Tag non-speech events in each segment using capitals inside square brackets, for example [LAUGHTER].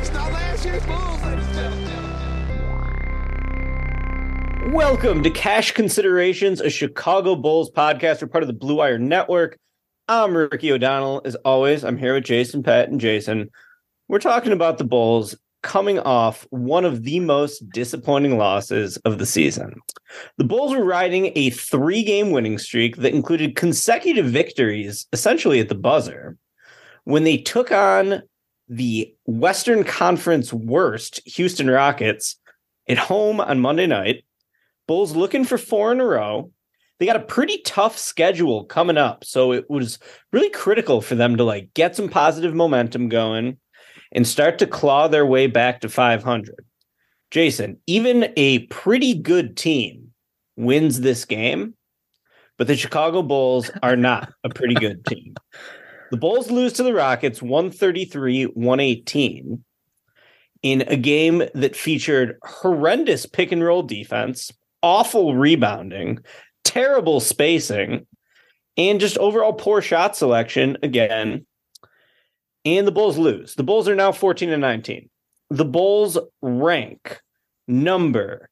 It's not last year's Bulls. Welcome to Cash Considerations, a Chicago Bulls podcast. We're part of the Blue Wire Network. I'm Ricky O'Donnell. As always, I'm here with Jason Patt and Jason. We're talking about the Bulls coming off one of the most disappointing losses of the season. The Bulls were riding a three game winning streak that included consecutive victories, essentially at the buzzer, when they took on the Western Conference worst Houston Rockets at home on Monday night. Bulls looking for four in a row. They got a pretty tough schedule coming up, so it was really critical for them to like get some positive momentum going and start to claw their way back to 500. Jason, even a pretty good team wins this game, but the Chicago Bulls are not a pretty good team. [LAUGHS] The Bulls lose to the Rockets 133 118 in a game that featured horrendous pick and roll defense, awful rebounding, terrible spacing, and just overall poor shot selection again. And the Bulls lose. The Bulls are now 14 and 19. The Bulls rank number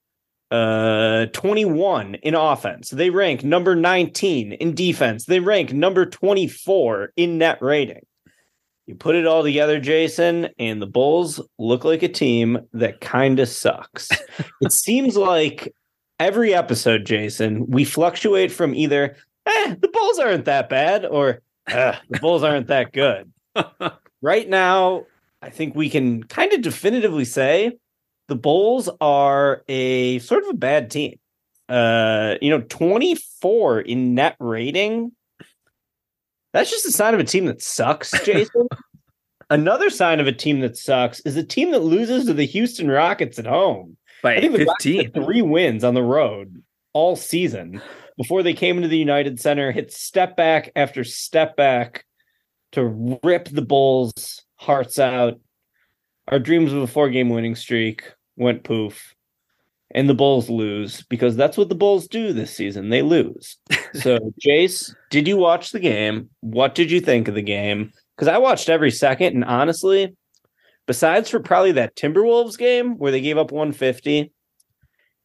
uh 21 in offense. They rank number 19 in defense. They rank number 24 in net rating. You put it all together, Jason, and the Bulls look like a team that kind of sucks. [LAUGHS] it seems like every episode, Jason, we fluctuate from either, eh, the Bulls aren't that bad, or eh, the Bulls aren't that good. [LAUGHS] right now, I think we can kind of definitively say the Bulls are a sort of a bad team. Uh, you know, 24 in net rating. That's just a sign of a team that sucks, [LAUGHS] Jason. Another sign of a team that sucks is a team that loses to the Houston Rockets at home. by I think the 15. had three wins on the road all season before they came into the United Center, hit step back after step back to rip the Bulls' hearts out. Our dreams of a four game winning streak went poof. And the Bulls lose because that's what the Bulls do this season. They lose. [LAUGHS] So, Jace, did you watch the game? What did you think of the game? Because I watched every second, and honestly, besides for probably that Timberwolves game where they gave up 150,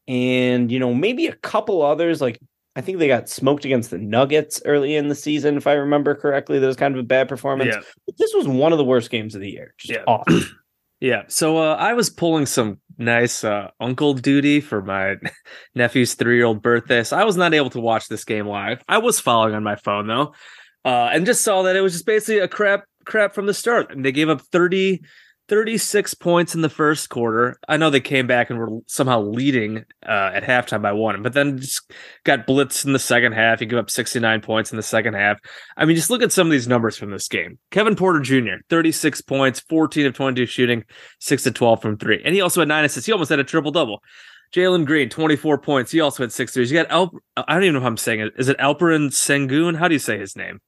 and you know, maybe a couple others, like I think they got smoked against the Nuggets early in the season, if I remember correctly. That was kind of a bad performance. Yeah. But this was one of the worst games of the year. Just Yeah. awful. [CLEARS THROAT] Yeah. So uh, I was pulling some nice uh, uncle duty for my [LAUGHS] nephew's three year old birthday. So I was not able to watch this game live. I was following on my phone though, uh, and just saw that it was just basically a crap crap from the start. And they gave up 30, 36 points in the first quarter. I know they came back and were somehow leading uh, at halftime by one, but then just got blitzed in the second half. You give up 69 points in the second half. I mean, just look at some of these numbers from this game. Kevin Porter Jr., 36 points, 14 of 22 shooting, 6 to 12 from three. And he also had nine assists. He almost had a triple double. Jalen Green, 24 points. He also had six threes. You got Alp. I don't even know how I'm saying it. Is it Alperen Sengun? How do you say his name?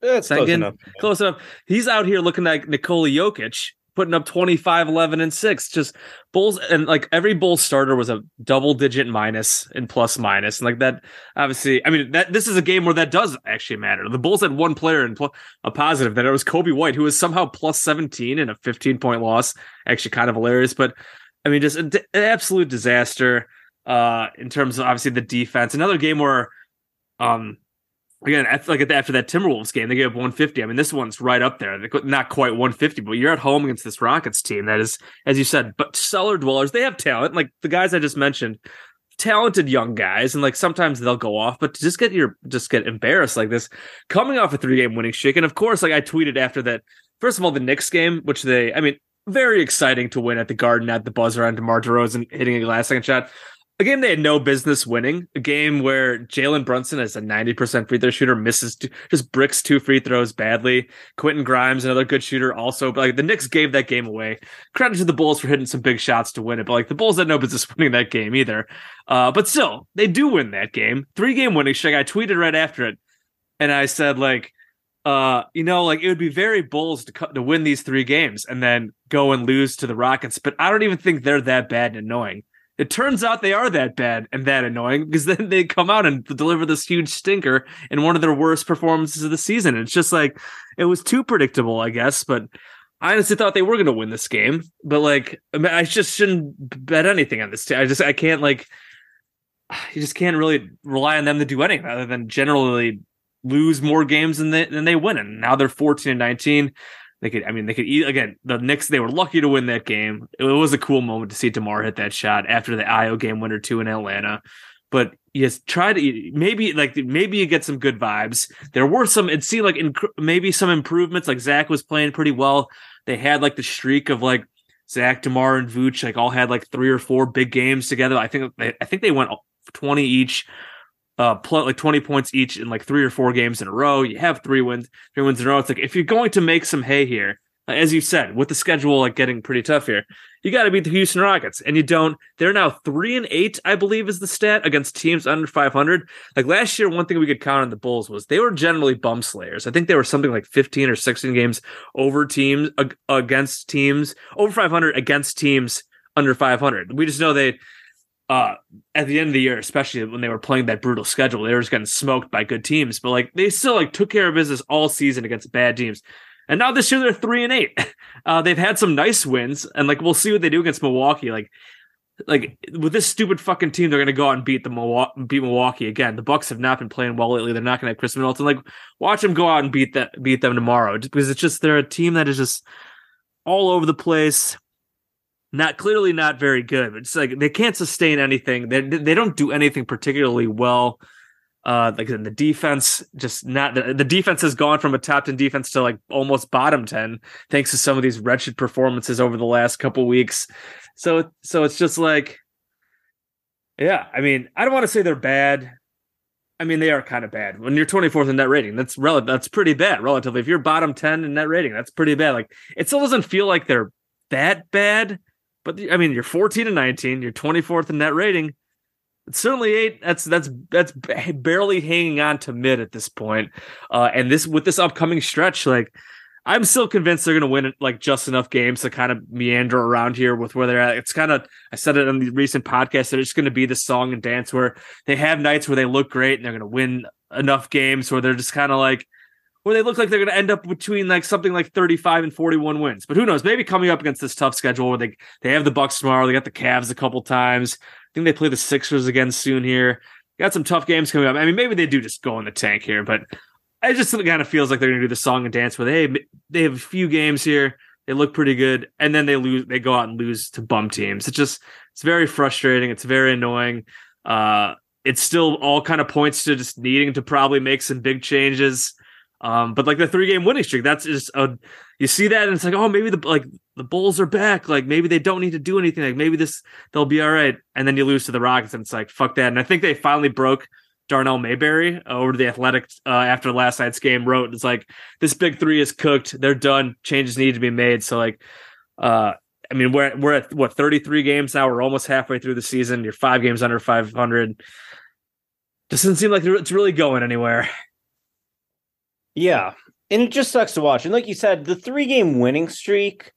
It's close Sengun? enough. Close enough. He's out here looking like Nikola Jokic, putting up 25, 11, and 6. Just Bulls and like every Bulls starter was a double digit minus and plus. And like that, obviously, I mean, that this is a game where that does actually matter. The Bulls had one player in pl- a positive, that it was Coby White, who was somehow plus 17 in a 15 point loss. Actually, kind of hilarious. But I mean, just an absolute disaster uh, in terms of obviously the defense. Another game where, um, again, like after that Timberwolves game, they gave up 150. I mean, this one's right up there. Not quite 150, but you're at home against this Rockets team that is, as you said, but cellar dwellers. They have talent, like the guys I just mentioned, talented young guys, and like sometimes they'll go off, but to just get your just get embarrassed like this, coming off a three game winning streak, and of course, like I tweeted after that. First of all, the Knicks game, which they, I mean, very exciting to win at the Garden at the buzzer on DeMar DeRozan hitting a last second shot. A game they had no business winning. A game where Jalen Brunson, as a 90% free throw shooter, misses, two, just bricks two free throws badly. Quentin Grimes, another good shooter, also. But like the Knicks gave that game away. Credit to the Bulls for hitting some big shots to win it. But like the Bulls had no business [LAUGHS] winning that game either. Uh, but still, they do win that game. Three game winning streak. I tweeted right after it. And I said, like, uh, you know, like it would be very Bulls to cut, to win these three games and then go and lose to the Rockets. But I don't even think they're that bad and annoying. It turns out they are that bad and that annoying because then they come out and deliver this huge stinker in one of their worst performances of the season. It's just like it was too predictable, I guess. But I honestly thought they were going to win this game. But like, I, mean, I just shouldn't bet anything on this. Team. I just I can't like. You just can't really rely on them to do anything other than generally lose more games than they than they win. And now they're 14 and 19. They could, I mean, they could eat again. The Knicks, they were lucky to win that game. It was a cool moment to see Demar hit that shot after the Ayo game winner two in Atlanta. But yes, try to maybe like maybe you get some good vibes. There were some. It seemed like inc- maybe some improvements. Like Zach was playing pretty well. They had like the streak of like Zach, Demar, and Vooch like all had like three or four big games together. I think I think they went twenty each uh play, like 20 points each in like three or four games in a row. You have three wins three wins in a row. It's like if you're going to make some hay here uh, as you said with the schedule like getting pretty tough here you got to beat the houston rockets. And you don't they're now three and eight i believe is the stat against teams under 500 like last year one thing we could count on the bulls was they were generally bum slayers. I think they were something like 15 or 16 games over teams ag- against teams over 500 against teams under 500 we just know they uh, at the end of the year, especially when they were playing that brutal schedule, they were just getting smoked by good teams. But like they still like took care of business all season against bad teams. And now this year they're three and eight. [LAUGHS] Uh, they've had some nice wins, and like we'll see what they do against Milwaukee. Like, like with this stupid fucking team, they're gonna go out and beat the Milwaukee, beat Milwaukee again. The Bucks have not been playing well lately. They're not gonna have Khris Middleton. Like, watch them go out and beat that beat them tomorrow Just because it's just they're a team that is just all over the place not clearly not very good, it's like they can't sustain anything. They they don't do anything particularly well. Uh, like in the defense, just not the, the defense has gone from a top ten defense to like almost bottom ten, thanks to some of these wretched performances over the last couple weeks. So so it's just like, yeah, I mean, I don't want to say they're bad. I mean, they are kind of bad. When you're 24th in net rating, that's rel- that's pretty bad relatively. If you're bottom 10 in net rating, that's pretty bad. Like it still doesn't feel like they're that bad, but I mean, you're 14 and 19, you're 24th in net rating. It's certainly eight. That's that's that's barely hanging on to mid at this point. Uh, and this with this upcoming stretch, like I'm still convinced they're going to win like just enough games to kind of meander around here with where they're at. It's kind of I said it on the recent podcast that it's going to be the song and dance where they have nights where they look great and they're going to win enough games where they're just kind of like where they look like they're going to end up between like something like 35 and 41 wins. But who knows? Maybe coming up against this tough schedule where they they have the Bucks tomorrow, they got the Cavs a couple times. I think they play the Sixers again soon here. Got some tough games coming up. I mean, maybe they do just go in the tank here, but it just kind of feels like they're going to do the song and dance where they they have a few games here, they look pretty good, and then they lose. They go out and lose to bum teams. It's just it's very frustrating. It's very annoying. Uh, it still all kind of points to just needing to probably make some big changes. Um, but like the three game winning streak, that's just a you see that and it's like, oh, maybe the like the Bulls are back. Like maybe they don't need to do anything. Like maybe this they'll be all right. And then you lose to the Rockets, and it's like fuck that. And I think they finally broke Darnell Mayberry over to the Athletic uh, after last night's game. Wrote it's like this big three is cooked. They're done. Changes need to be made. So like, uh, I mean, we're we're at what 33 games now. We're almost halfway through the season. You're five games under 500. Doesn't seem like it's really going anywhere. Yeah. And it just sucks to watch. And like you said, the three game winning streak,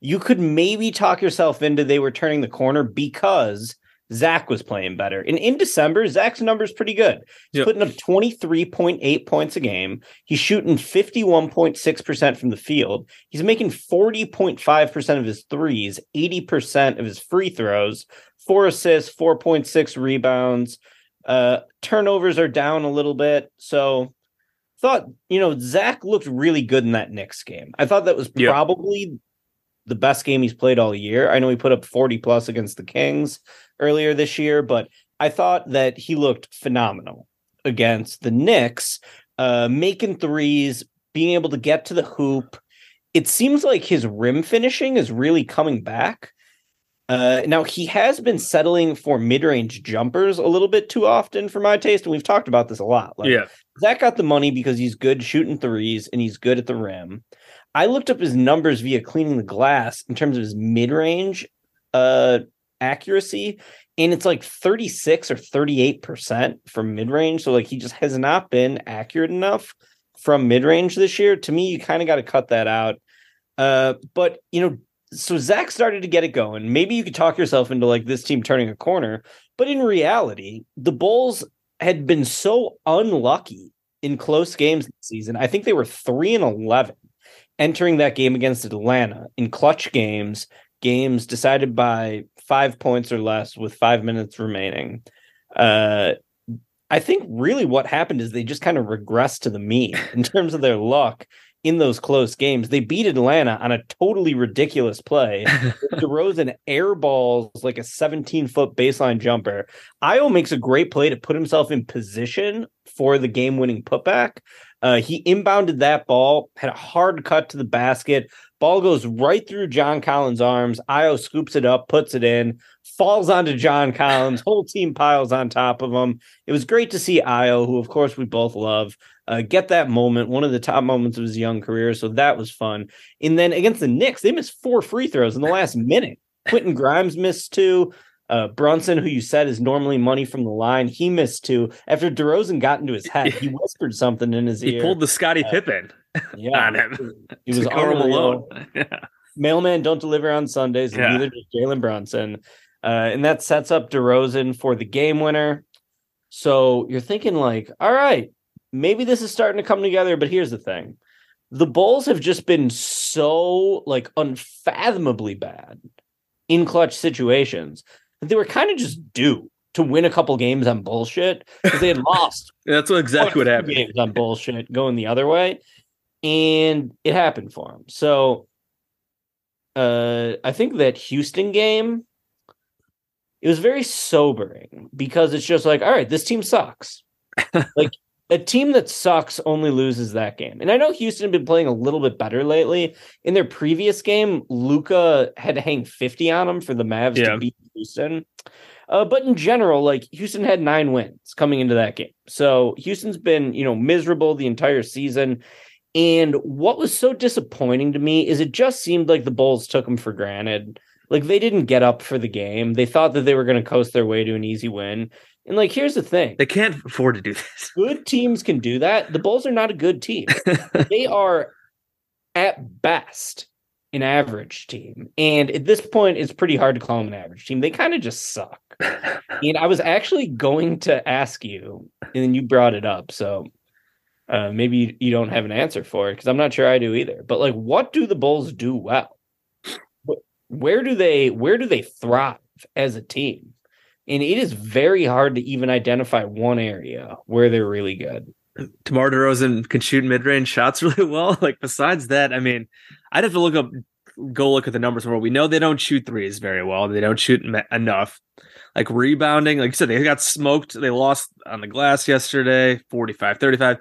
you could maybe talk yourself into they were turning the corner because Zach was playing better. And in December, Zach's number's pretty good. He's Yep. putting up 23.8 points a game. He's shooting 51.6% from the field. He's making 40.5% of his threes, 80% of his free throws, four assists, 4.6 rebounds. Uh, turnovers are down a little bit. So thought, you know, Zach looked really good in that Knicks game. I thought that was Yeah. probably the best game he's played all year. I know he put up 40 plus against the Kings earlier this year, but I thought that he looked phenomenal against the Knicks, uh, making threes, being able to get to the hoop. It seems like his rim finishing is really coming back. Uh, now he has been settling for mid-range jumpers a little bit too often for my taste, and we've talked about this a lot. Like, yeah, Zach got the money because he's good shooting threes and he's good at the rim. I looked up his numbers via cleaning the glass in terms of his mid-range uh accuracy, and it's like 36 or 38% from mid-range. So like he just has not been accurate enough from mid-range this year. To me, you kind of got to cut that out. Uh, but you know, so Zach started to get it going. Maybe you could talk yourself into like this team turning a corner, but in reality, the Bulls had been so unlucky in close games this season. I think they were 3 and 11 entering that game against Atlanta in clutch games, games decided by 5 points or less with 5 minutes remaining. Uh I think really what happened is they just kind of regressed to the mean in terms of their luck in those close games. They beat Atlanta on a totally ridiculous play. [LAUGHS] DeRozan airballs like a 17 foot baseline jumper. Ayo makes a great play to put himself in position for the game winning putback. Uh, he inbounded that ball, had a hard cut to the basket. Ball goes right through John Collins' arms. Ayo scoops it up, puts it in, falls onto John [LAUGHS] Collins. Whole team piles on top of him. It was great to see Ayo, who of course we both love, uh, get that moment, one of the top moments of his young career. So that was fun. And then against the Knicks, they missed four free throws in the last minute. Quentin Grimes missed two. Uh, Brunson, who you said is normally money from the line, he missed two. After DeRozan got into his head, he whispered something in his he ear. He pulled the Scottie Uh, Pippen yeah, on him. He [LAUGHS] was go alone. [LAUGHS] yeah. Mailman don't deliver on Sundays, and Yeah. neither does Jalen Brunson. Uh, and that sets up DeRozan for the game winner. So you're thinking, like, all right, maybe this is starting to come together. But here's the thing the Bulls have just been so like unfathomably bad in clutch situations that they were kind of just due to win a couple games on bullshit because they had [LAUGHS] lost That's what exactly what happened. Games on bullshit going the other way, and it happened for him. So, uh, I think that Houston game, it was very sobering because it's just like, all right, this team sucks. [LAUGHS] like a team that sucks only loses that game. And I know Houston had been playing a little bit better lately. In their previous game, Luka had to hang 50 on them for the Mavs Yeah. to beat Houston. Uh, but in general, like Houston had nine wins coming into that game. So Houston's been, you know, miserable the entire season. And what was so disappointing to me is it just seemed like the Bulls took them for granted. Like they didn't get up for the game. They thought that they were going to coast their way to an easy win. And like, here's the thing They can't afford to do this. [LAUGHS] good teams can do that. The Bulls are not a good team. [LAUGHS] they are at best an average team. And at this point, it's pretty hard to call them an average team. They kind of just suck. [LAUGHS] and I was actually going to ask you, and then you brought it up. So uh, maybe you, you don't have an answer for it because I'm not sure I do either. But like, what do the Bulls do well? Wh- Where do they where do they thrive as a team? And it is very hard to even identify one area where they're really good. DeMar DeRozan can shoot mid-range shots [LAUGHS] really well. Like besides that, I mean, I'd have to look up, go look at the numbers more. We know they don't shoot threes very well. They don't shoot me- enough. Like rebounding, like you said, they got smoked. They lost on the glass yesterday, 45 35.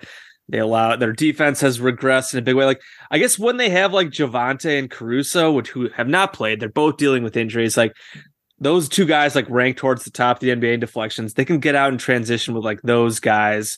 They allow their defense has regressed in a big way. Like I guess when they have like Javonte and Caruso, which who have not played, they're both dealing with injuries. Like those two guys like rank towards the top of the NBA in deflections. They can get out and transition with like those guys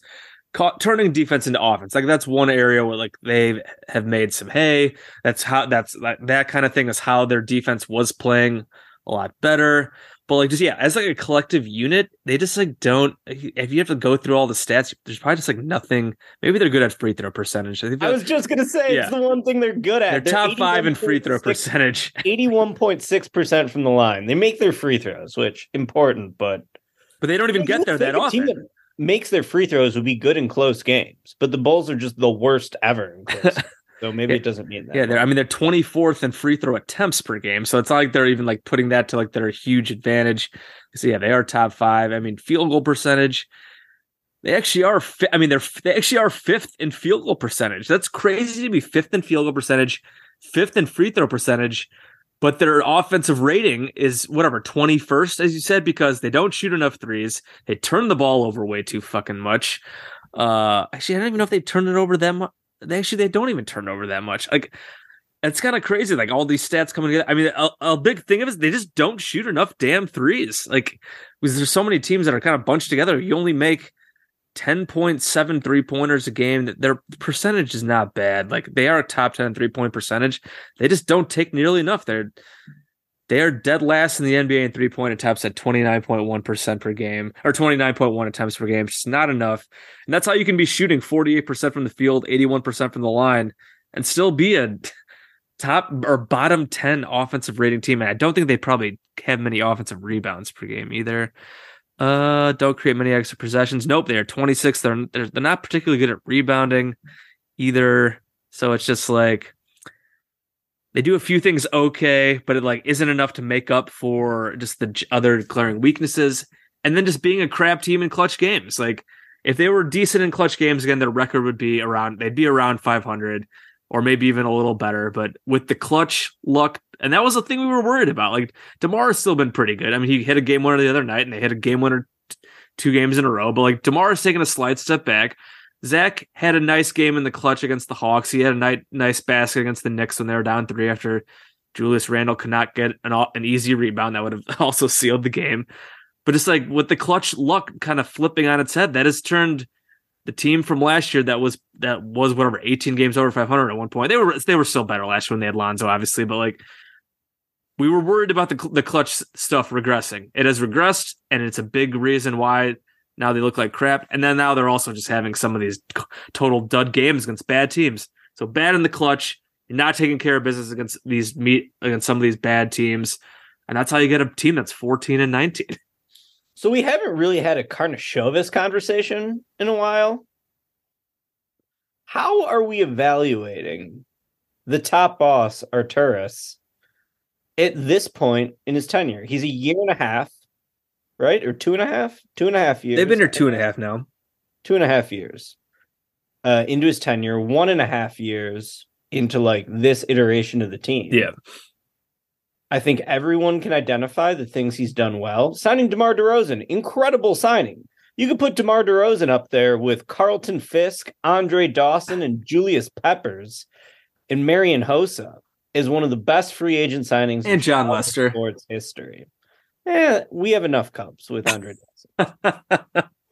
ca- turning defense into offense. Like that's one area where like they have made some hay. That's how that's that, that kind of thing is how their defense was playing a lot better. But like just yeah, as like a collective unit, they just like don't. If you have to go through all the stats, there's probably just like nothing. Maybe they're good at free throw percentage. I, think I was just gonna say Yeah. it's the one thing they're good at. they're top five in free throw 81.6 percentage. [LAUGHS] 81.6% from the line. They make their free throws, which important, but But they don't even get there that think a team often. that makes their free throws would be good in close games, but the Bulls are just the worst ever in [LAUGHS] close. games. So maybe it doesn't mean that. Yeah, they're I mean they're 24th in free throw attempts per game. So it's not like they're even like putting that to like their huge advantage. So yeah, they are top 5. I mean, field goal percentage they actually are fi- I mean they're they actually are 5th in field goal percentage. That's crazy to be 5th in field goal percentage, 5th in free throw percentage, but their offensive rating is whatever 21st as you said because they don't shoot enough threes. They turn the ball over way too fucking much. Uh actually I don't even know if they turned it over that much. They actually they don't even turn over that much. Like it's kind of crazy. Like all these stats coming together. I mean, a, a big thing of it is they just don't shoot enough damn threes. Like because there's so many teams that are kind of bunched together. You only make 10.7 three pointers a game. Their percentage is not bad. Like they are a top 10 three point percentage. They just don't take nearly enough. They're they are dead last in the NBA in three point attempts at 29.1% per game or 29.1 attempts per game. It's just not enough. And that's how you can be shooting 48% from the field, 81% from the line, and still be a top or bottom 10 offensive rating team. And I don't think they probably have many offensive rebounds per game either. Uh, don't create many extra possessions. Nope, they're 26. They're, they're they're not particularly good at rebounding either. So it's just like they do a few things okay, but it like isn't enough to make up for just the other glaring weaknesses. And then just being a crap team in clutch games. Like if they were decent in clutch games again, their record would be around they'd be around 500 or maybe even a little better. But with the clutch luck, and that was the thing we were worried about. Like Demar has still been pretty good. I mean, he hit a game winner the other night, and they hit a game winner t- two games in a row. But like Demar has taken a slight step back. Zach had a nice game in the clutch against the Hawks. He had a nice, nice basket against the Knicks when they were down three after Julius Randle could not get an, an easy rebound that would have [LAUGHS] also sealed the game. But it's like with the clutch luck kind of flipping on its head, that has turned the team from last year that was that was whatever 18 games over 500 at one point. They were they were still better last year when they had Lonzo, obviously, but like we were worried about the the clutch stuff regressing. It has regressed, and it's a big reason why now they look like crap. And then now they're also just having some of these total dud games against bad teams. So bad in the clutch, you're not taking care of business against these meet against some of these bad teams, and that's how you get a team that's 14 and 19. [LAUGHS] So we haven't really had a Karnisovas conversation in a while. How are we evaluating the top boss, Arturas at this point in his tenure? He's a year and a half, right? Or two and a half? Two and a half years. They've been here two and a half now. Two and a half years uh, into his tenure, one and a half years into like this iteration of the team. Yeah. I think everyone can identify the things he's done well. Signing DeMar DeRozan, incredible signing. You could put DeMar DeRozan up there with Carlton Fisk, Andre Dawson, and Julius Peppers, and Marian Hossa is one of the best free agent signings in And Jon Lester. sports history. Yeah, we have enough cups with [LAUGHS] Andre Dawson.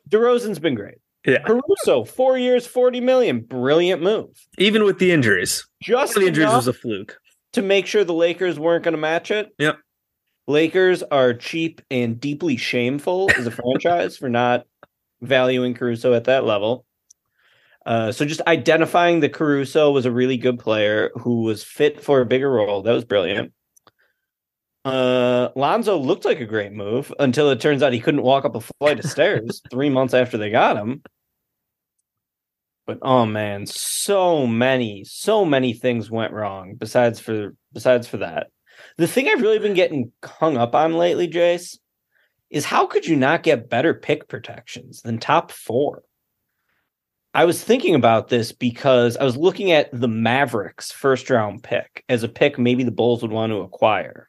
DeRozan's been great. Yeah. Caruso, four years, forty million, brilliant move. Even with the injuries. Just the injuries was a fluke. to make sure the Lakers weren't going to match it. Yep. Lakers are cheap and deeply shameful as a franchise for not valuing Caruso at that level. Uh, so just identifying that Caruso was a really good player who was fit for a bigger role. That was brilliant. Uh, Lonzo looked like a great move until it turns out he couldn't walk up a flight of stairs [LAUGHS] three months after they got him. But oh man, so many, so many things went wrong besides for besides for that. The thing I've really been getting hung up on lately, Jace, is how could you not get better pick protections than top four? I was thinking about this because I was looking at the Mavericks first round pick as a pick maybe the Bulls would want to acquire.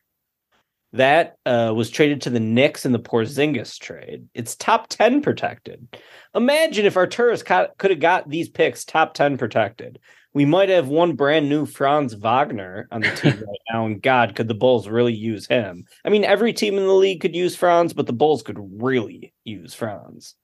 That uh, was traded to the Knicks in the Porzingis trade. It's top 10 protected. Imagine if Arturas co- could have got these picks top 10 protected. We might have one brand new Franz Wagner on the team [LAUGHS] right now. And God, could the Bulls really use him? I mean, every team in the league could use Franz, but the Bulls could really use Franz.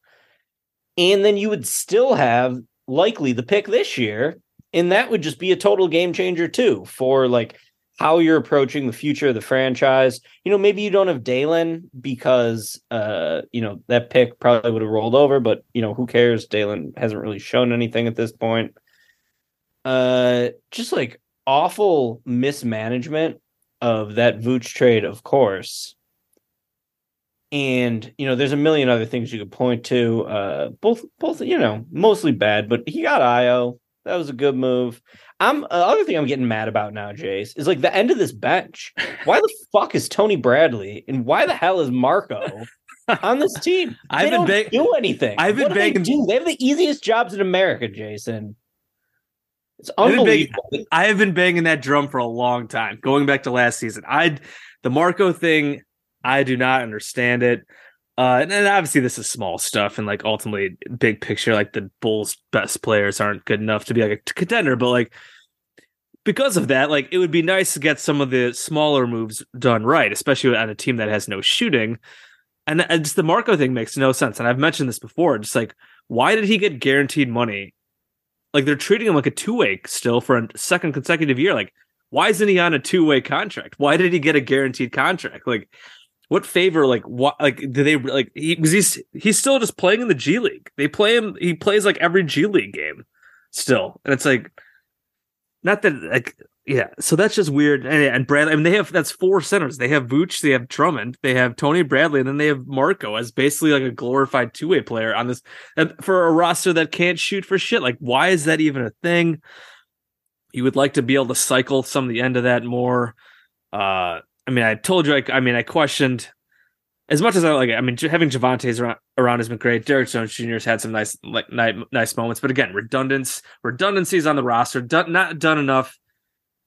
And then you would still have likely the pick this year. And that would just be a total game changer too for like how you're approaching the future of the franchise. You know, maybe you don't have Dalen because uh, you know, that pick probably would have rolled over, but you know, who cares? Dalen hasn't really shown anything at this point. Uh just like awful mismanagement of that Vooch trade, of course. And you know, there's a million other things you could point to. Uh both both, you know, mostly bad, but he got Ayo. That was a good move. I'm uh, other thing I'm getting mad about now, Jace, is like the end of this bench. Why the [LAUGHS] fuck is Tony Bradley and why the hell is Marko [LAUGHS] on this team? They I've been don't beg- do anything. I've been do they do? They have the easiest jobs in America, Jason. It's begging- unbelievable. I have been banging that drum for a long time, going back to last season. I the Marko thing, I do not understand it. Uh, and, and obviously this is small stuff, and like ultimately, big picture, like the Bulls' best players aren't good enough to be like a contender. But like because of that, like it would be nice to get some of the smaller moves done right, especially on a team that has no shooting. And, and just the Marko thing makes no sense. And I've mentioned this before. Just like, why did he get guaranteed money like they're treating him like a two way still for a second consecutive year. Like, why isn't he on a two way contract? Why did he get a guaranteed contract? Like, what favor? Like, what? Like, do they like? He he's he's still just playing in the G League. They play him. He plays like every G League game still, and it's like, not that like. Yeah, so that's just weird. And, and Bradley, I mean, they have that's four centers. They have Vooch, they have Drummond, they have Tony Bradley, and then they have Marko as basically like a glorified two way player on this for a roster that can't shoot for shit. Like, why is that even a thing? You would like to be able to cycle some of the end of that more. Uh, I mean, I told you, I, I mean, I questioned as much as I like. I mean, having Javonte's around, around has been great. Derrick Jones Jr. has had some nice, like, nice, moments, but again, redundance, redundancies on the roster, done, not done enough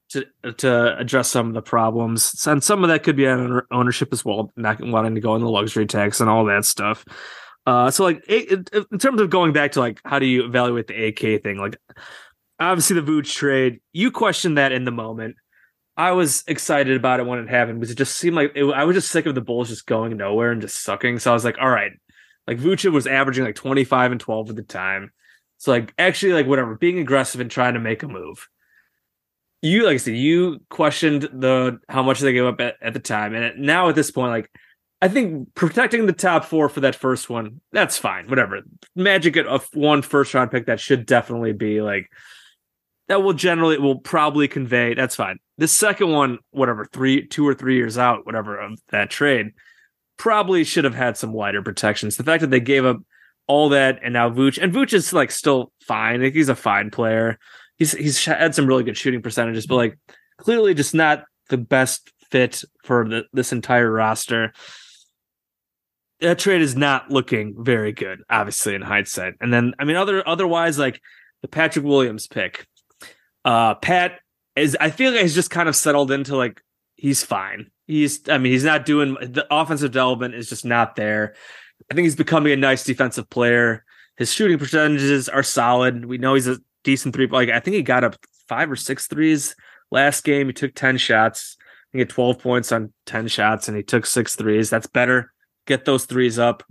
to to address some of the problems. And some of that could be on ownership as well, not wanting to go in the luxury tax and all that stuff. Uh, so like it, it, in terms of going back to like how do you evaluate the AK thing? Like obviously the Vooch trade, you questioned that in the moment. I was excited about it when it happened because it just seemed like it, I was just sick of the Bulls just going nowhere and just sucking. So I was like, all right, like Vucevic was averaging like 25 and 12 at the time. So like actually like whatever, being aggressive and trying to make a move you like I said, you questioned the how much they gave up at, at the time, and now at this point, like I think protecting the top four for that first one, that's fine. Whatever. Magic at a one first round pick that should definitely be like that will generally will probably convey that's fine. The second one, whatever, three, two or three years out, whatever of that trade, probably should have had some wider protections. The fact that they gave up all that and now Vooch and Vooch is like still fine. Like, he's a fine player he's he's had some really good shooting percentages, but like clearly just not the best fit for the, this entire roster. That trade is not looking very good, obviously in hindsight. And then I mean, other otherwise like the Patrick Williams pick. Uh, Pat is I feel like he's just kind of settled into like he's fine. He's I mean he's not doing the offensive development is just not there. I think he's becoming a nice defensive player. His shooting percentages are solid. We know he's a decent three. Like I think he got up five or six threes last game. He took 10 shots. He had 12 points on 10 shots and he took six threes. That's better. Get those threes up.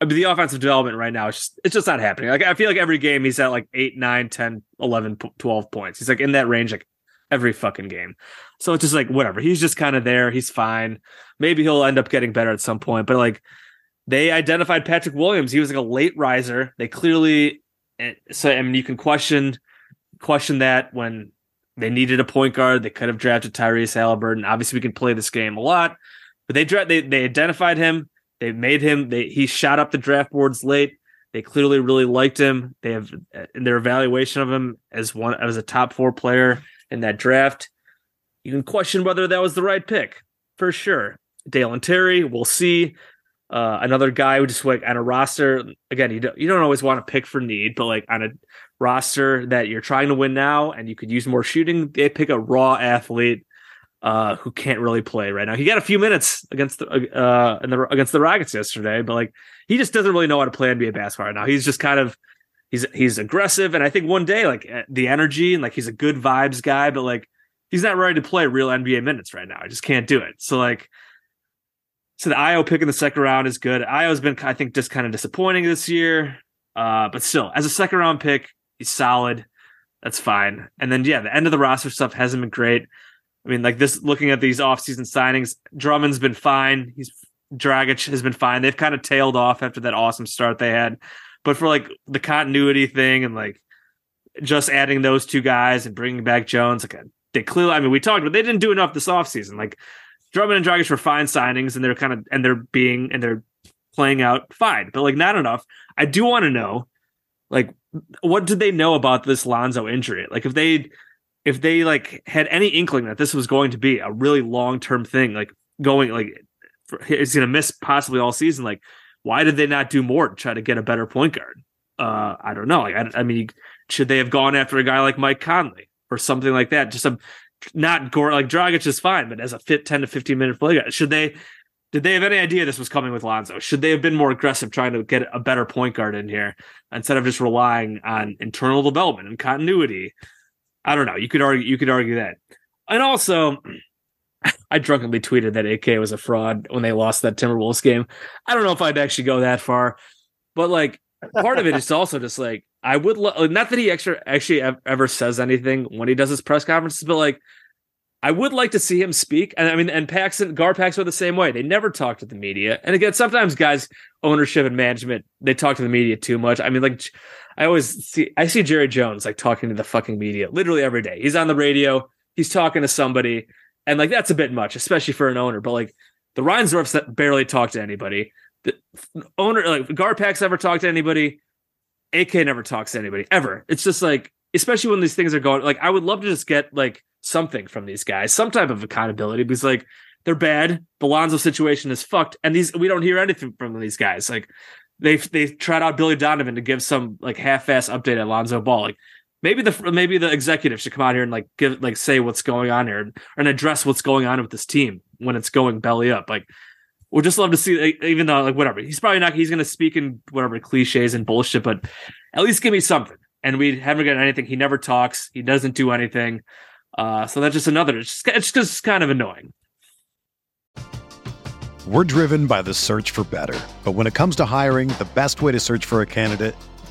I mean, the offensive development right now, it's just, it's just not happening. Like, I feel like every game he's at like 8, 9, 10, 11, 12 points. He's like in that range, like every fucking game. So it's just like, whatever. He's just kind of there. He's fine. Maybe he'll end up getting better at some point. But like, they identified Patrick Williams. He was like a late riser. They clearly eh, so I mean you can question question that when they needed a point guard, they could have drafted Tyrese Halliburton. Obviously, we can play this game a lot, but they they they identified him. They made him. They he shot up the draft boards late. They clearly really liked him. They have eh, in their evaluation of him as one as a top four player in that draft. You can question whether that was the right pick for sure. Dalen Terry, we'll see. Uh, another guy who just like on a roster again, you don't you don't always want to pick for need, but like on a roster that you're trying to win now and you could use more shooting, they pick a raw athlete uh, who can't really play right now. He got a few minutes against the uh the, against the Rockets yesterday, but like he just doesn't really know how to play NBA basketball right now. He's just kind of he's he's aggressive, and I think one day like eh, the energy and like he's a good vibes guy, but like he's not ready to play real NBA minutes right now. I just can't do it. So like. So the Ayo pick in the second round is good. Ayo's been, I think, just kind of disappointing this year. Uh, but still, as a second round pick, he's solid. That's fine. And then yeah, the end of the roster stuff hasn't been great. I mean, like this looking at these offseason signings, Drummond's been fine. He's Dragic has been fine. They've kind of tailed off after that awesome start they had. But for like the continuity thing and like just adding those two guys and bringing back Jones, like they clearly, I mean, we talked, but they didn't do enough this offseason. Like Drummond and Dragic were fine signings and they're kind of, and they're being, and they're playing out fine, but like not enough. I do want to know, like, what did they know about this Lonzo injury? Like, if they, if they like had any inkling that this was going to be a really long term thing, like going, like, is going to miss possibly all season, like, why did they not do more to try to get a better point guard? Uh, I don't know. Like, I, I mean, should they have gone after a guy like Mike Conley or something like that? Just a not gore like Dragic is fine, but as a fit 10 to 15 minute play guy, should they did they have any idea this was coming with Lonzo? Should they have been more aggressive trying to get a better point guard in here instead of just relying on internal development and continuity? I don't know. You could argue you could argue that. And also I drunkenly tweeted that AK was a fraud when they lost that Timberwolves game. I don't know if I'd actually go that far, but like part of it is [LAUGHS] also just like I would lo- uh, not that he actually actually ever says anything when he does his press conferences, but like I would like to see him speak. And I mean, and Paxson, Garpax are the same way. They never talk to the media. And again, sometimes guys, ownership and management, they talk to the media too much. I mean, like I always see, I see Jerry Jones like talking to the fucking media literally every day. He's on the radio, he's talking to somebody, and like that's a bit much, especially for an owner. But like the Reinsdorfs that barely talk to anybody. The owner, like Garpax, ever talked to anybody. AK never talks to anybody ever. It's just like, especially when these things are going. Like, I would love to just get like something from these guys, some type of accountability, because like they're bad. The Lonzo situation is fucked, and these we don't hear anything from these guys. Like they they tried out Billy Donovan to give some like half-ass update at Lonzo Ball. Like maybe the maybe the executive should come out here and like give like say what's going on here and, and address what's going on with this team when it's going belly up. Like we'll just love to see, even though like whatever he's probably not he's going to speak in whatever cliches and bullshit, but at least give me something. And we haven't gotten anything. He never talks. He doesn't do anything. Uh, so that's just another. It's just, it's just kind of annoying. We're driven by the search for better, but when it comes to hiring, the best way to search for a candidate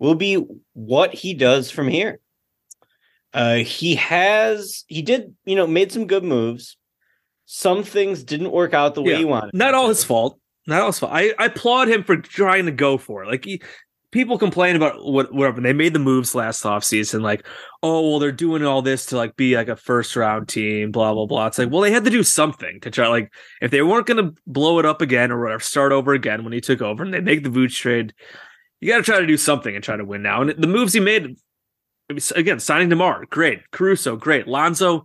will be what he does from here. Uh, he has, he did, you know, made some good moves. Some things didn't work out the way Yeah. he wanted. Not all his fault. Not all his fault. I, I applaud him for trying to go for it. Like he, people complain about what whatever they made the moves last offseason, like, oh well, they're doing all this to like be like a first round team, blah blah blah. It's like, well, they had to do something to try. Like, if they weren't gonna blow it up again or whatever, start over again when he took over, and they make the Vooch trade, you got to try to do something and try to win now. And the moves he made, again, signing Demar, great, Caruso, great, Lonzo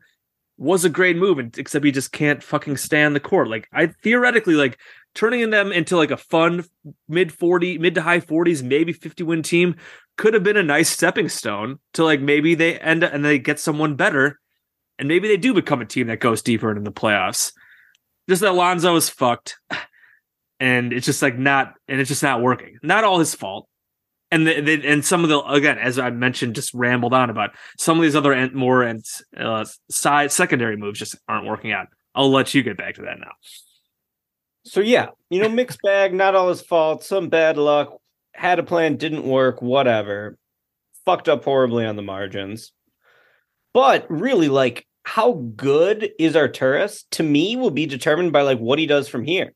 was a great move, except he just can't fucking stand the court. Like I theoretically like turning them into like a fun mid 40, mid to high 40s, maybe 50 win team could have been a nice stepping stone to like maybe they end up and they get someone better, and maybe they do become a team that goes deeper into the playoffs. Just that Lonzo is fucked, [LAUGHS] and it's just like not, and it's just not working. Not all his fault. And the, the, and some of the again, as I mentioned, just rambled on about some of these other and more and uh, side secondary moves just aren't working out. I'll let you get back to that now. So yeah, you know, mixed bag, not all his fault, some bad luck, had a plan, didn't work, whatever. Fucked up horribly on the margins. But really, like, how good is Arturas to me will be determined by like what he does from here.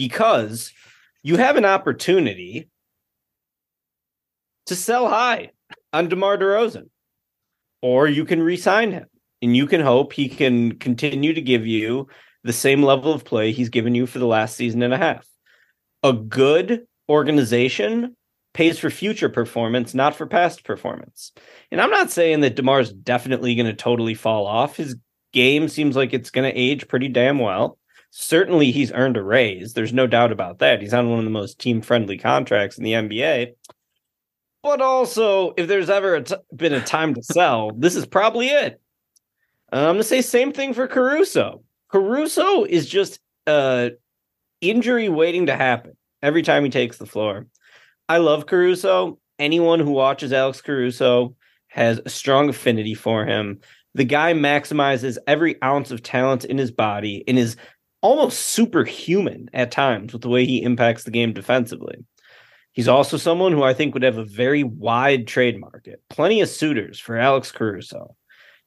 Because you have an opportunity to sell high on DeMar DeRozan. Or you can re-sign him and you can hope he can continue to give you the same level of play he's given you for the last season and a half. A good organization pays for future performance, not for past performance. And I'm not saying that DeMar's definitely going to totally fall off. His game seems like it's going to age pretty damn well. Certainly, he's earned a raise. There's no doubt about that. He's on one of the most team friendly contracts in the NBA. But also, if there's ever a t- been a time to sell, this is probably it. I'm going to say same thing for Caruso. Caruso is just uh injury waiting to happen every time he takes the floor. I love Caruso. Anyone who watches Alex Caruso has a strong affinity for him. The guy maximizes every ounce of talent in his body and is almost superhuman at times with the way he impacts the game defensively. He's also someone who I think would have a very wide trade market, plenty of suitors for Alex Caruso.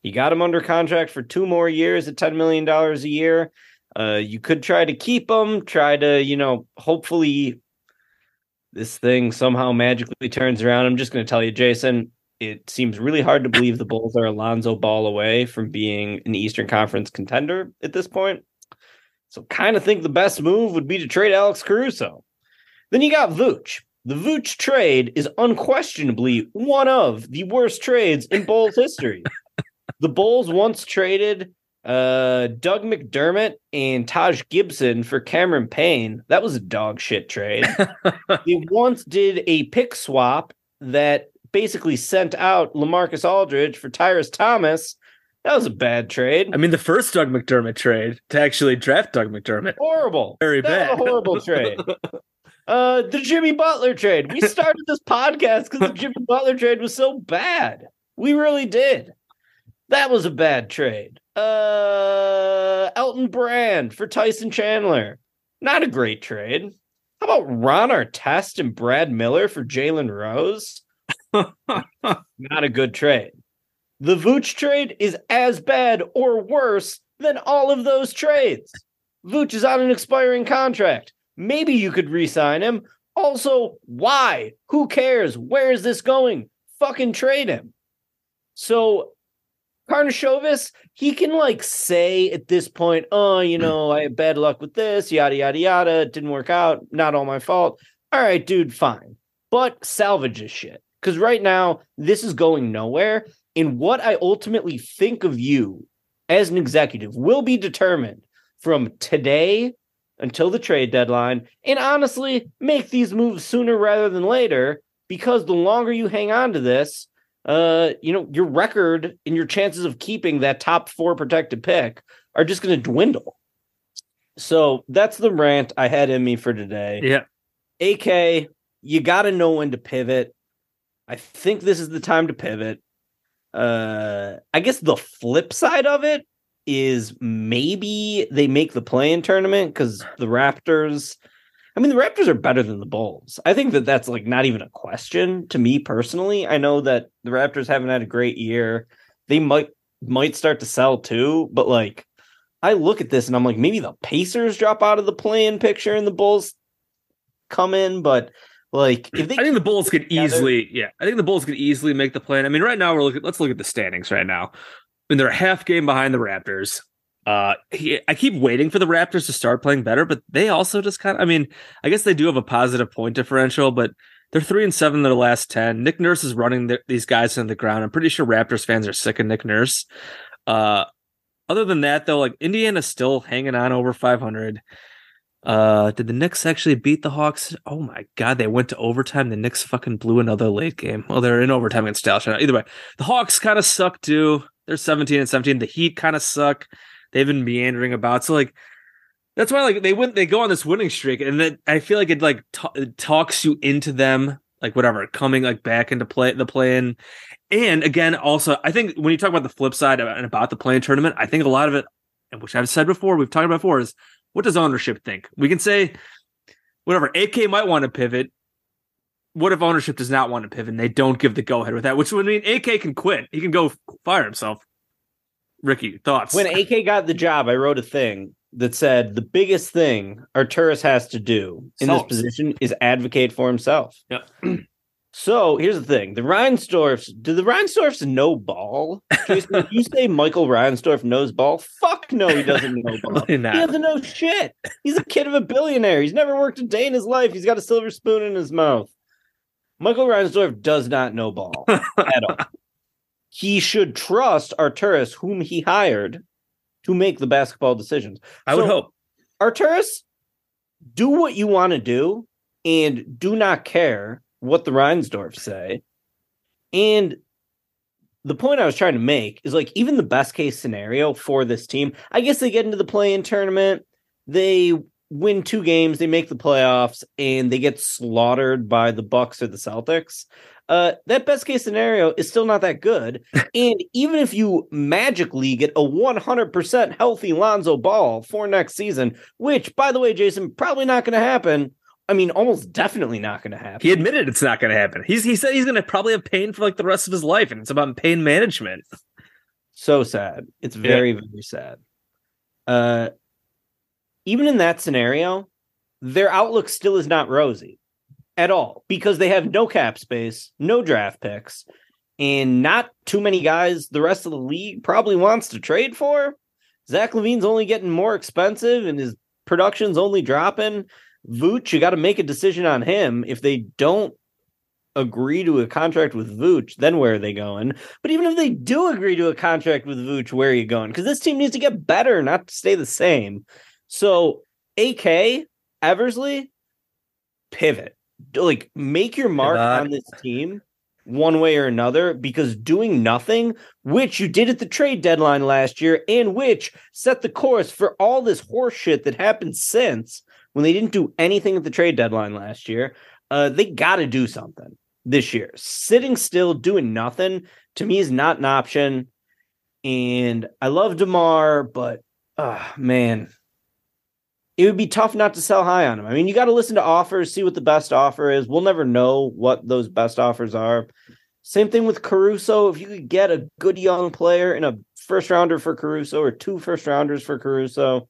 You got him under contract for two more years at $10 million a year. Uh, you could try to keep him, try to, you know, hopefully this thing somehow magically turns around. I'm just going to tell you, Jason, it seems really hard to believe the Bulls are a Lonzo Ball away from being an Eastern Conference contender at this point. So, kind of think the best move would be to trade Alex Caruso. Then you got Vooch. The Vooch trade is unquestionably one of the worst trades in Bulls history [LAUGHS] the Bulls once traded uh, Doug McDermott and Taj Gibson for Cameron Payne. That was a dog shit trade. [LAUGHS] they once did a pick swap that basically sent out LaMarcus Aldridge for Tyrus Thomas. That was a bad trade. I mean, the first Doug McDermott trade to actually draft Doug McDermott. Horrible. Very that bad. Horrible trade. [LAUGHS] Uh, the Jimmy Butler trade. We [LAUGHS] started this podcast because the Jimmy Butler trade was so bad. We really did. That was a bad trade. Uh, Elton Brand for Tyson Chandler. Not a great trade. How about Ron Artest and Brad Miller for Jalen Rose? [LAUGHS] Not a good trade. The Vooch trade is as bad or worse than all of those trades. Vooch is on an expiring contract. Maybe you could re-sign him. Also, why? Who cares? Where is this going? Fucking trade him. So Karnisovas, he can like say at this point, oh, you know, I had bad luck with this, yada yada yada. It didn't work out. Not all my fault. All right, dude, fine. But salvage this shit. Because right now, this is going nowhere. And what I ultimately think of you as an executive will be determined from today until the trade deadline. And honestly, make these moves sooner rather than later. Because the longer you hang on to this, uh, you know, your record and your chances of keeping that top four protected pick are just going to dwindle. So that's the rant I had in me for today. Yeah. AK, you got to know when to pivot. I think this is the time to pivot. Uh, I guess the flip side of it is maybe they make the play in tournament because the Raptors. I mean, the Raptors are better than the Bulls. I think that that's like not even a question to me personally. I know that the Raptors haven't had a great year. They might might start to sell too, but like I look at this and I'm like, maybe the Pacers drop out of the play-in picture and the Bulls come in, but like if they I think the Bulls could together- easily, yeah, I think the Bulls could easily make the plan. I mean, right now we're looking. Let's look at the standings right now. I mean, they're a half game behind the Raptors. Uh, he, I keep waiting for the Raptors to start playing better, but they also just kind of. I mean, I guess they do have a positive point differential, but they're three and seven in their last ten. Nick Nurse is running the, these guys into the ground. I'm pretty sure Raptors fans are sick of Nick Nurse. Uh, other than that, though, like Indiana's still hanging on over 500. Uh, did the Knicks actually beat the Hawks? Oh my god, they went to overtime. The Knicks fucking blew another late game. Well, they're in overtime against Dallas. Either way, the Hawks kind of suck too. They're 17 and 17. The Heat kind of suck. They've been meandering about. So like that's why like they win they go on this winning streak and then I feel like it like t- it talks you into them like whatever coming like back into play the play in. And again, also I think when you talk about the flip side and about the playing tournament, I think a lot of it, which I've said before, we've talked about before, is what does ownership think? We can say whatever AK might want to pivot. What if ownership does not want to pivot and they don't give the go ahead with that? Which would mean AK can quit. He can go fire himself. Ricky, thoughts? When AK got the job, I wrote a thing that said the biggest thing Arturas has to do in Self. this position is advocate for himself. Yep. [CLEARS THROAT] So here's the thing: the Reinsdorfs. Do the Reinsdorfs know ball? Jason, you say Michael Reinsdorf knows ball, fuck no, he doesn't know [LAUGHS] ball. He doesn't know shit. He's a kid of a billionaire. He's never worked a day in his life. He's got a silver spoon in his mouth. Michael Reinsdorf does not know ball [LAUGHS] at all. He should trust Arturas, whom he hired, to make the basketball decisions. I would hope. Arturas, do what you want to do and do not care what the Reinsdorf say. And the point I was trying to make is like even the best case scenario for this team, I guess they get into the play in tournament, they win two games, they make the playoffs, and they get slaughtered by the Bucks or the Celtics. Uh, that best case scenario is still not that good. [LAUGHS] and even if you magically get a 100% healthy Lonzo Ball for next season, which, by the way, Jason, probably not going to happen. I mean, almost definitely not going to happen. He admitted it's not going to happen. He's he said he's going to probably have pain for like the rest of his life, and it's about pain management. so sad. It's very, very sad. Uh, even in that scenario, their outlook still is not rosy at all because they have no cap space, no draft picks, and not too many guys the rest of the league probably wants to trade for. Zach LaVine's only getting more expensive and his production's only dropping. Vooch, you got to make a decision on him. If they don't agree to a contract with Vooch, then where are they going? But even if they do agree to a contract with Vooch, where are you going? Because this team needs to get better, not to stay the same. So, AK, Eversley, pivot. Like, make your mark on this team one way or another because doing nothing, which you did at the trade deadline last year, and which set the course for all this horse shit that happened since when they didn't do anything at the trade deadline last year, uh, they got to do something this year. Sitting still, doing nothing, to me is not an option. And I love DeMar, but uh, man, it would be tough not to sell high on him. I mean, you got to listen to offers, see what the best offer is. We'll never know what those best offers are. Same thing with Caruso. If you could get a good young player and a first rounder for Caruso or two first rounders for Caruso,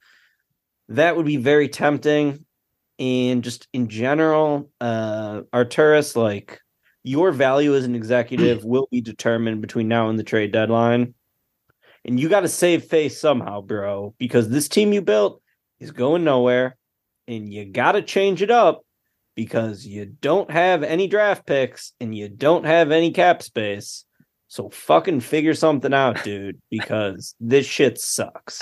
that would be very tempting. And just in general, uh Arturas, like your value as an executive [CLEARS THROAT] will be determined between now and the trade deadline. And you got to save face somehow, bro, because this team you built is going nowhere. And you got to change it up because you don't have any draft picks and you don't have any cap space. So fucking figure something out, dude, because this shit sucks.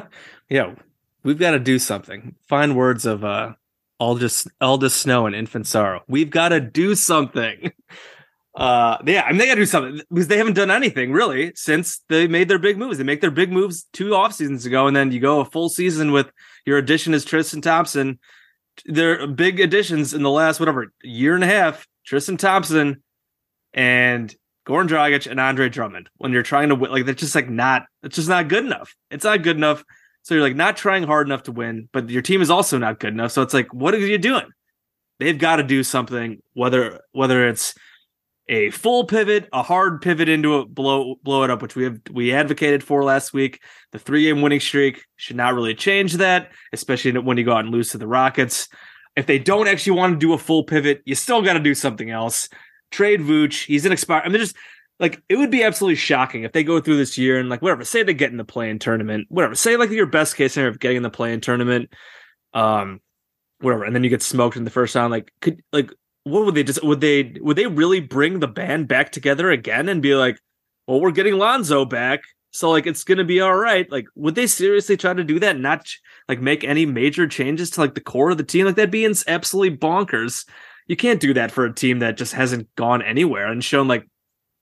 [LAUGHS] yeah, we've got to do something. Find words of uh Aldous Aldous Snow and Infant Sorrow. We've got to do something. [LAUGHS] Uh yeah, I mean they gotta do something because they haven't done anything really since they made their big moves. They make their big moves two off seasons ago, and then you go a full season with your addition is Tristan Thompson. Their big additions in the last whatever year and a half, Tristan Thompson and Goran Dragic and Andre Drummond. When you're trying to win, like that's just like not, it's just not good enough. It's not good enough. So you're like not trying hard enough to win, but your team is also not good enough. So it's like, what are you doing? They've got to do something. Whether whether it's a full pivot, a hard pivot into it, blow blow it up, which we have we advocated for last week. The three game winning streak should not really change that, especially when you go out and lose to the Rockets. If they don't actually want to do a full pivot, you still got to do something else. Trade Vooch, he's an expired. I mean, just like it would be absolutely shocking if they go through this year and like whatever, say they get in the play-in tournament, whatever, say like your best case scenario of getting in the play-in tournament, um, whatever, and then you get smoked in the first round. Like, could like what would they just would they would they really bring the band back together again and be like, well, we're getting Lonzo back. So like it's gonna be all right. Like, would they seriously try to do that? and Not like make any major changes to like the core of the team? Like that'd be absolutely bonkers. You can't do that for a team that just hasn't gone anywhere and shown like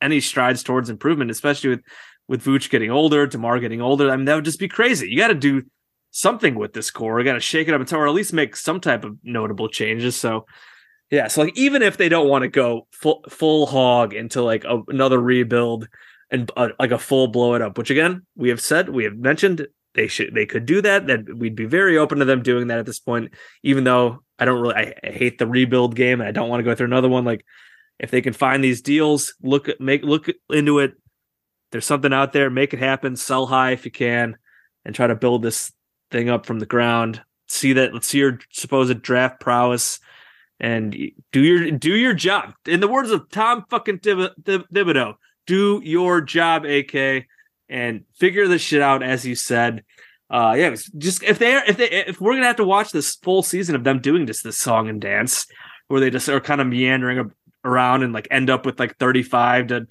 any strides towards improvement, especially with with Vooch getting older, DeMar getting older. I mean, that would just be crazy. You got to do something with this core. You got to shake it up and some or at least make some type of notable changes. So, yeah. So like, even if they don't want to go full full hog into like a, another rebuild and uh, like a full blow it up, which again we have said we have mentioned they should they could do that. That we'd be very open to them doing that at this point. Even though I don't really I, I hate the rebuild game and I don't want to go through another one. Like if they can find these deals, look at make look into it. There's something out there, make it happen, sell high if you can, and try to build this thing up from the ground. See that let's see your supposed draft prowess and do your do your job. In the words of Tom fucking Thib- Thib- Thibodeau, do your job, AK, and figure this shit out as you said. Uh, yeah, just if they are, if they if we're gonna have to watch this full season of them doing just this song and dance, where they just are kind of meandering around and like end up with like 35 to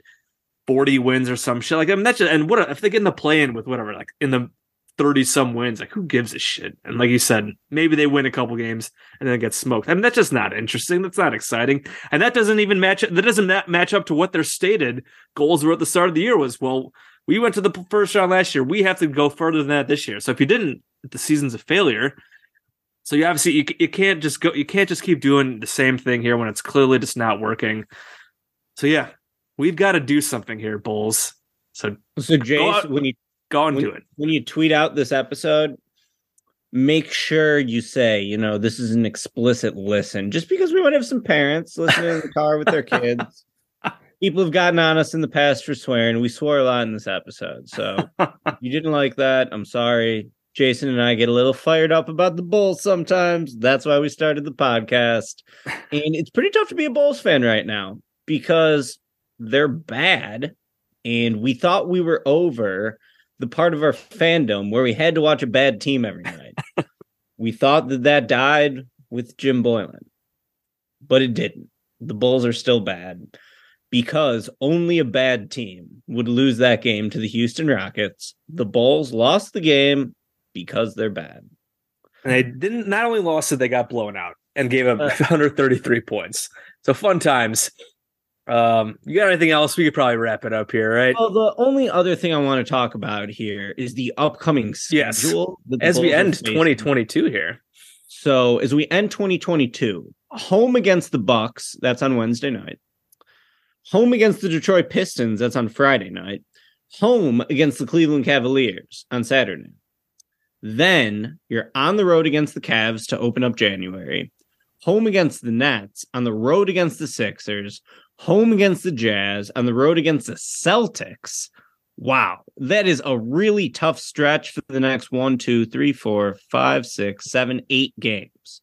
40 wins or some shit. Like I mean that's just, and what if they get in the play in with whatever like in the 30 some wins like who gives a shit? And like you said maybe they win a couple games and then get smoked. I mean that's just not interesting. That's not exciting. And that doesn't even match that doesn't match up to what their stated goals were at the start of the year was. Well we went to the first round last year. We have to go further than that this year. So if you didn't the season's a failure so you obviously you, you can't just go you can't just keep doing the same thing here when it's clearly just not working. So yeah, we've got to do something here, Bulls. So so Jace, when you go and when, do it when you tweet out this episode, make sure you say, you know, this is an explicit listen, just because we might have some parents listening in the car with their kids. [LAUGHS] People have gotten on us in the past for swearing. We swore a lot in this episode. So [LAUGHS] you didn't like that. I'm sorry. Jason and I get a little fired up about the Bulls sometimes. That's why we started the podcast. And it's pretty tough to be a Bulls fan right now because they're bad. And we thought we were over the part of our fandom where we had to watch a bad team every night. [LAUGHS] we thought that that died with Jim Boylan, but it didn't. The Bulls are still bad because only a bad team would lose that game to the Houston Rockets. The Bulls lost the game because they're bad. And they didn't not only lost it, they got blown out and gave up [LAUGHS] 133 points. So fun times. Um, you got anything else? We could probably wrap it up here, right? Well, the only other thing I want to talk about here is the upcoming schedule. Yes. As we end 2022 here. So as we end 2022, home against the Bucks, that's on Wednesday night. Home against the Detroit Pistons, that's on Friday night. Home against the Cleveland Cavaliers on Saturday. Then you're on the road against the Cavs to open up January, home against the Nets, on the road against the Sixers, home against the Jazz, on the road against the Celtics. Wow, that is a really tough stretch for the next one, two, three, four, five, six, seven, eight games.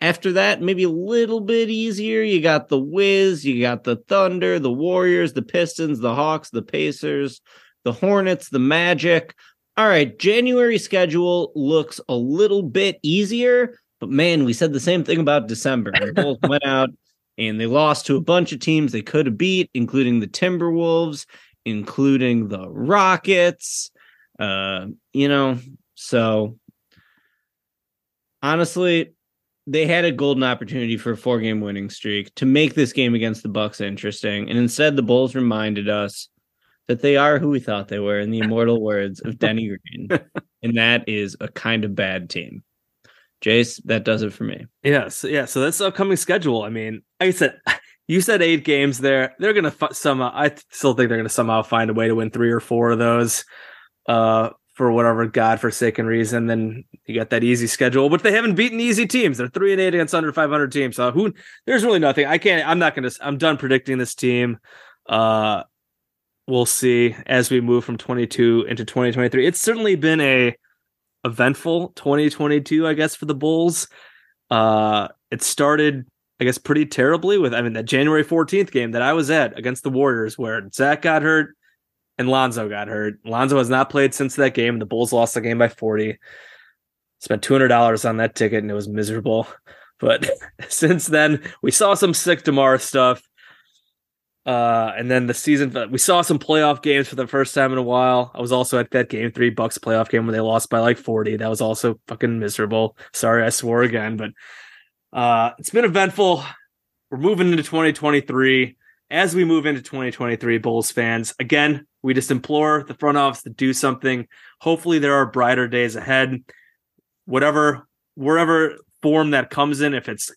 After that, maybe a little bit easier. You got the Wiz, you got the Thunder, the Warriors, the Pistons, the Hawks, the Pacers, the Hornets, the Magic, all right, January schedule looks a little bit easier, but man, we said the same thing about December. They [LAUGHS] both went out and they lost to a bunch of teams they could have beat, including the Timberwolves, including the Rockets. Uh, you know, so honestly, they had a golden opportunity for a four game winning streak to make this game against the Bucks interesting. And instead the Bulls reminded us that they are who we thought they were, in the immortal words of Denny Green. [LAUGHS] and that is a kind of bad team. Jace, that does it for me. Yes, yeah. So that's the upcoming schedule. I mean, like I said, [LAUGHS] you said eight games there. They're gonna f- somehow. I still think they're gonna somehow find a way to win three or four of those, uh, for whatever godforsaken reason. Then you got that easy schedule, but they haven't beaten easy teams. They're three and eight against under five hundred teams. So who? There's really nothing. I can't. I'm not gonna. I'm done predicting this team. Uh, we'll see as we move from 22 into 2023. It's certainly been a eventful 2022, I guess, for the Bulls. Uh, it started, I guess, pretty terribly with, I mean, that January 14th game that I was at against the Warriors, where Zach got hurt and Lonzo got hurt. Lonzo has not played since that game. The Bulls lost the game by 40. Spent $200 on that ticket and it was miserable. But [LAUGHS] since then, we saw some sick DeMar stuff Uh, and then the season, we saw some playoff games for the first time in a while. I was also at that game three Bucks playoff game where they lost by like 40. That was also fucking miserable. Sorry, I swore again, but uh, it's been eventful. We're moving into 2023. As we move into 2023, Bulls fans, again, we just implore the front office to do something. Hopefully, there are brighter days ahead. Whatever, wherever form that comes in, if it's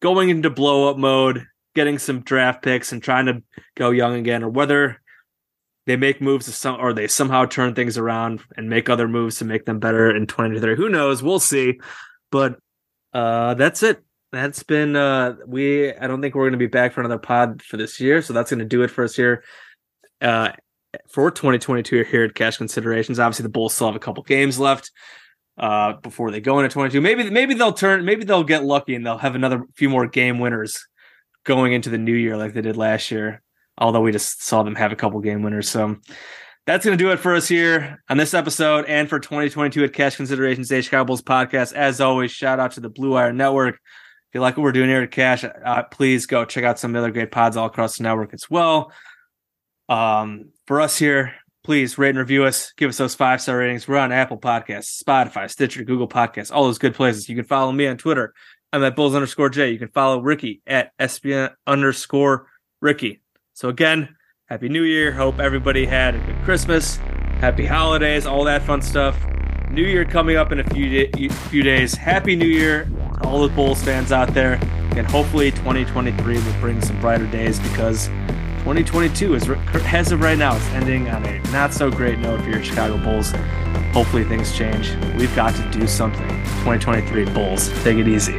going into blow up mode, getting some draft picks and trying to go young again, or whether they make moves to some or they somehow turn things around and make other moves to make them better in 2023. Who knows? We'll see. But uh that's it. That's been uh we I don't think we're gonna be back for another pod for this year. So that's gonna do it for us here. Uh for 2022 here at Cash Considerations. Obviously the Bulls still have a couple games left uh before they go into 22. Maybe maybe they'll turn maybe they'll get lucky and they'll have another few more game winners going into the new year like they did last year. Although we just saw them have a couple game winners. So that's going to do it for us here on this episode and for 2022 at Cash Considerations Day Chicago Bulls podcast. As always, shout out to the Blue Wire Network. If you like what we're doing here at Cash, uh, please go check out some other great pods all across the network as well. Um, for us here, please rate and review us. Give us those five star ratings. We're on Apple Podcasts, Spotify, Stitcher, Google Podcasts, all those good places. You can follow me on Twitter I'm at Bulls underscore J. You can follow Ricky at SBN underscore Ricky. So again, happy New Year. Hope everybody had a good Christmas, happy holidays, all that fun stuff. New Year coming up in a few few days. Happy New Year to all the Bulls fans out there, and hopefully 2023 will bring some brighter days because 2022 is as of right now it's ending on a not so great note for your Chicago Bulls. Hopefully things change. We've got to do something. 2023 Bulls, take it easy.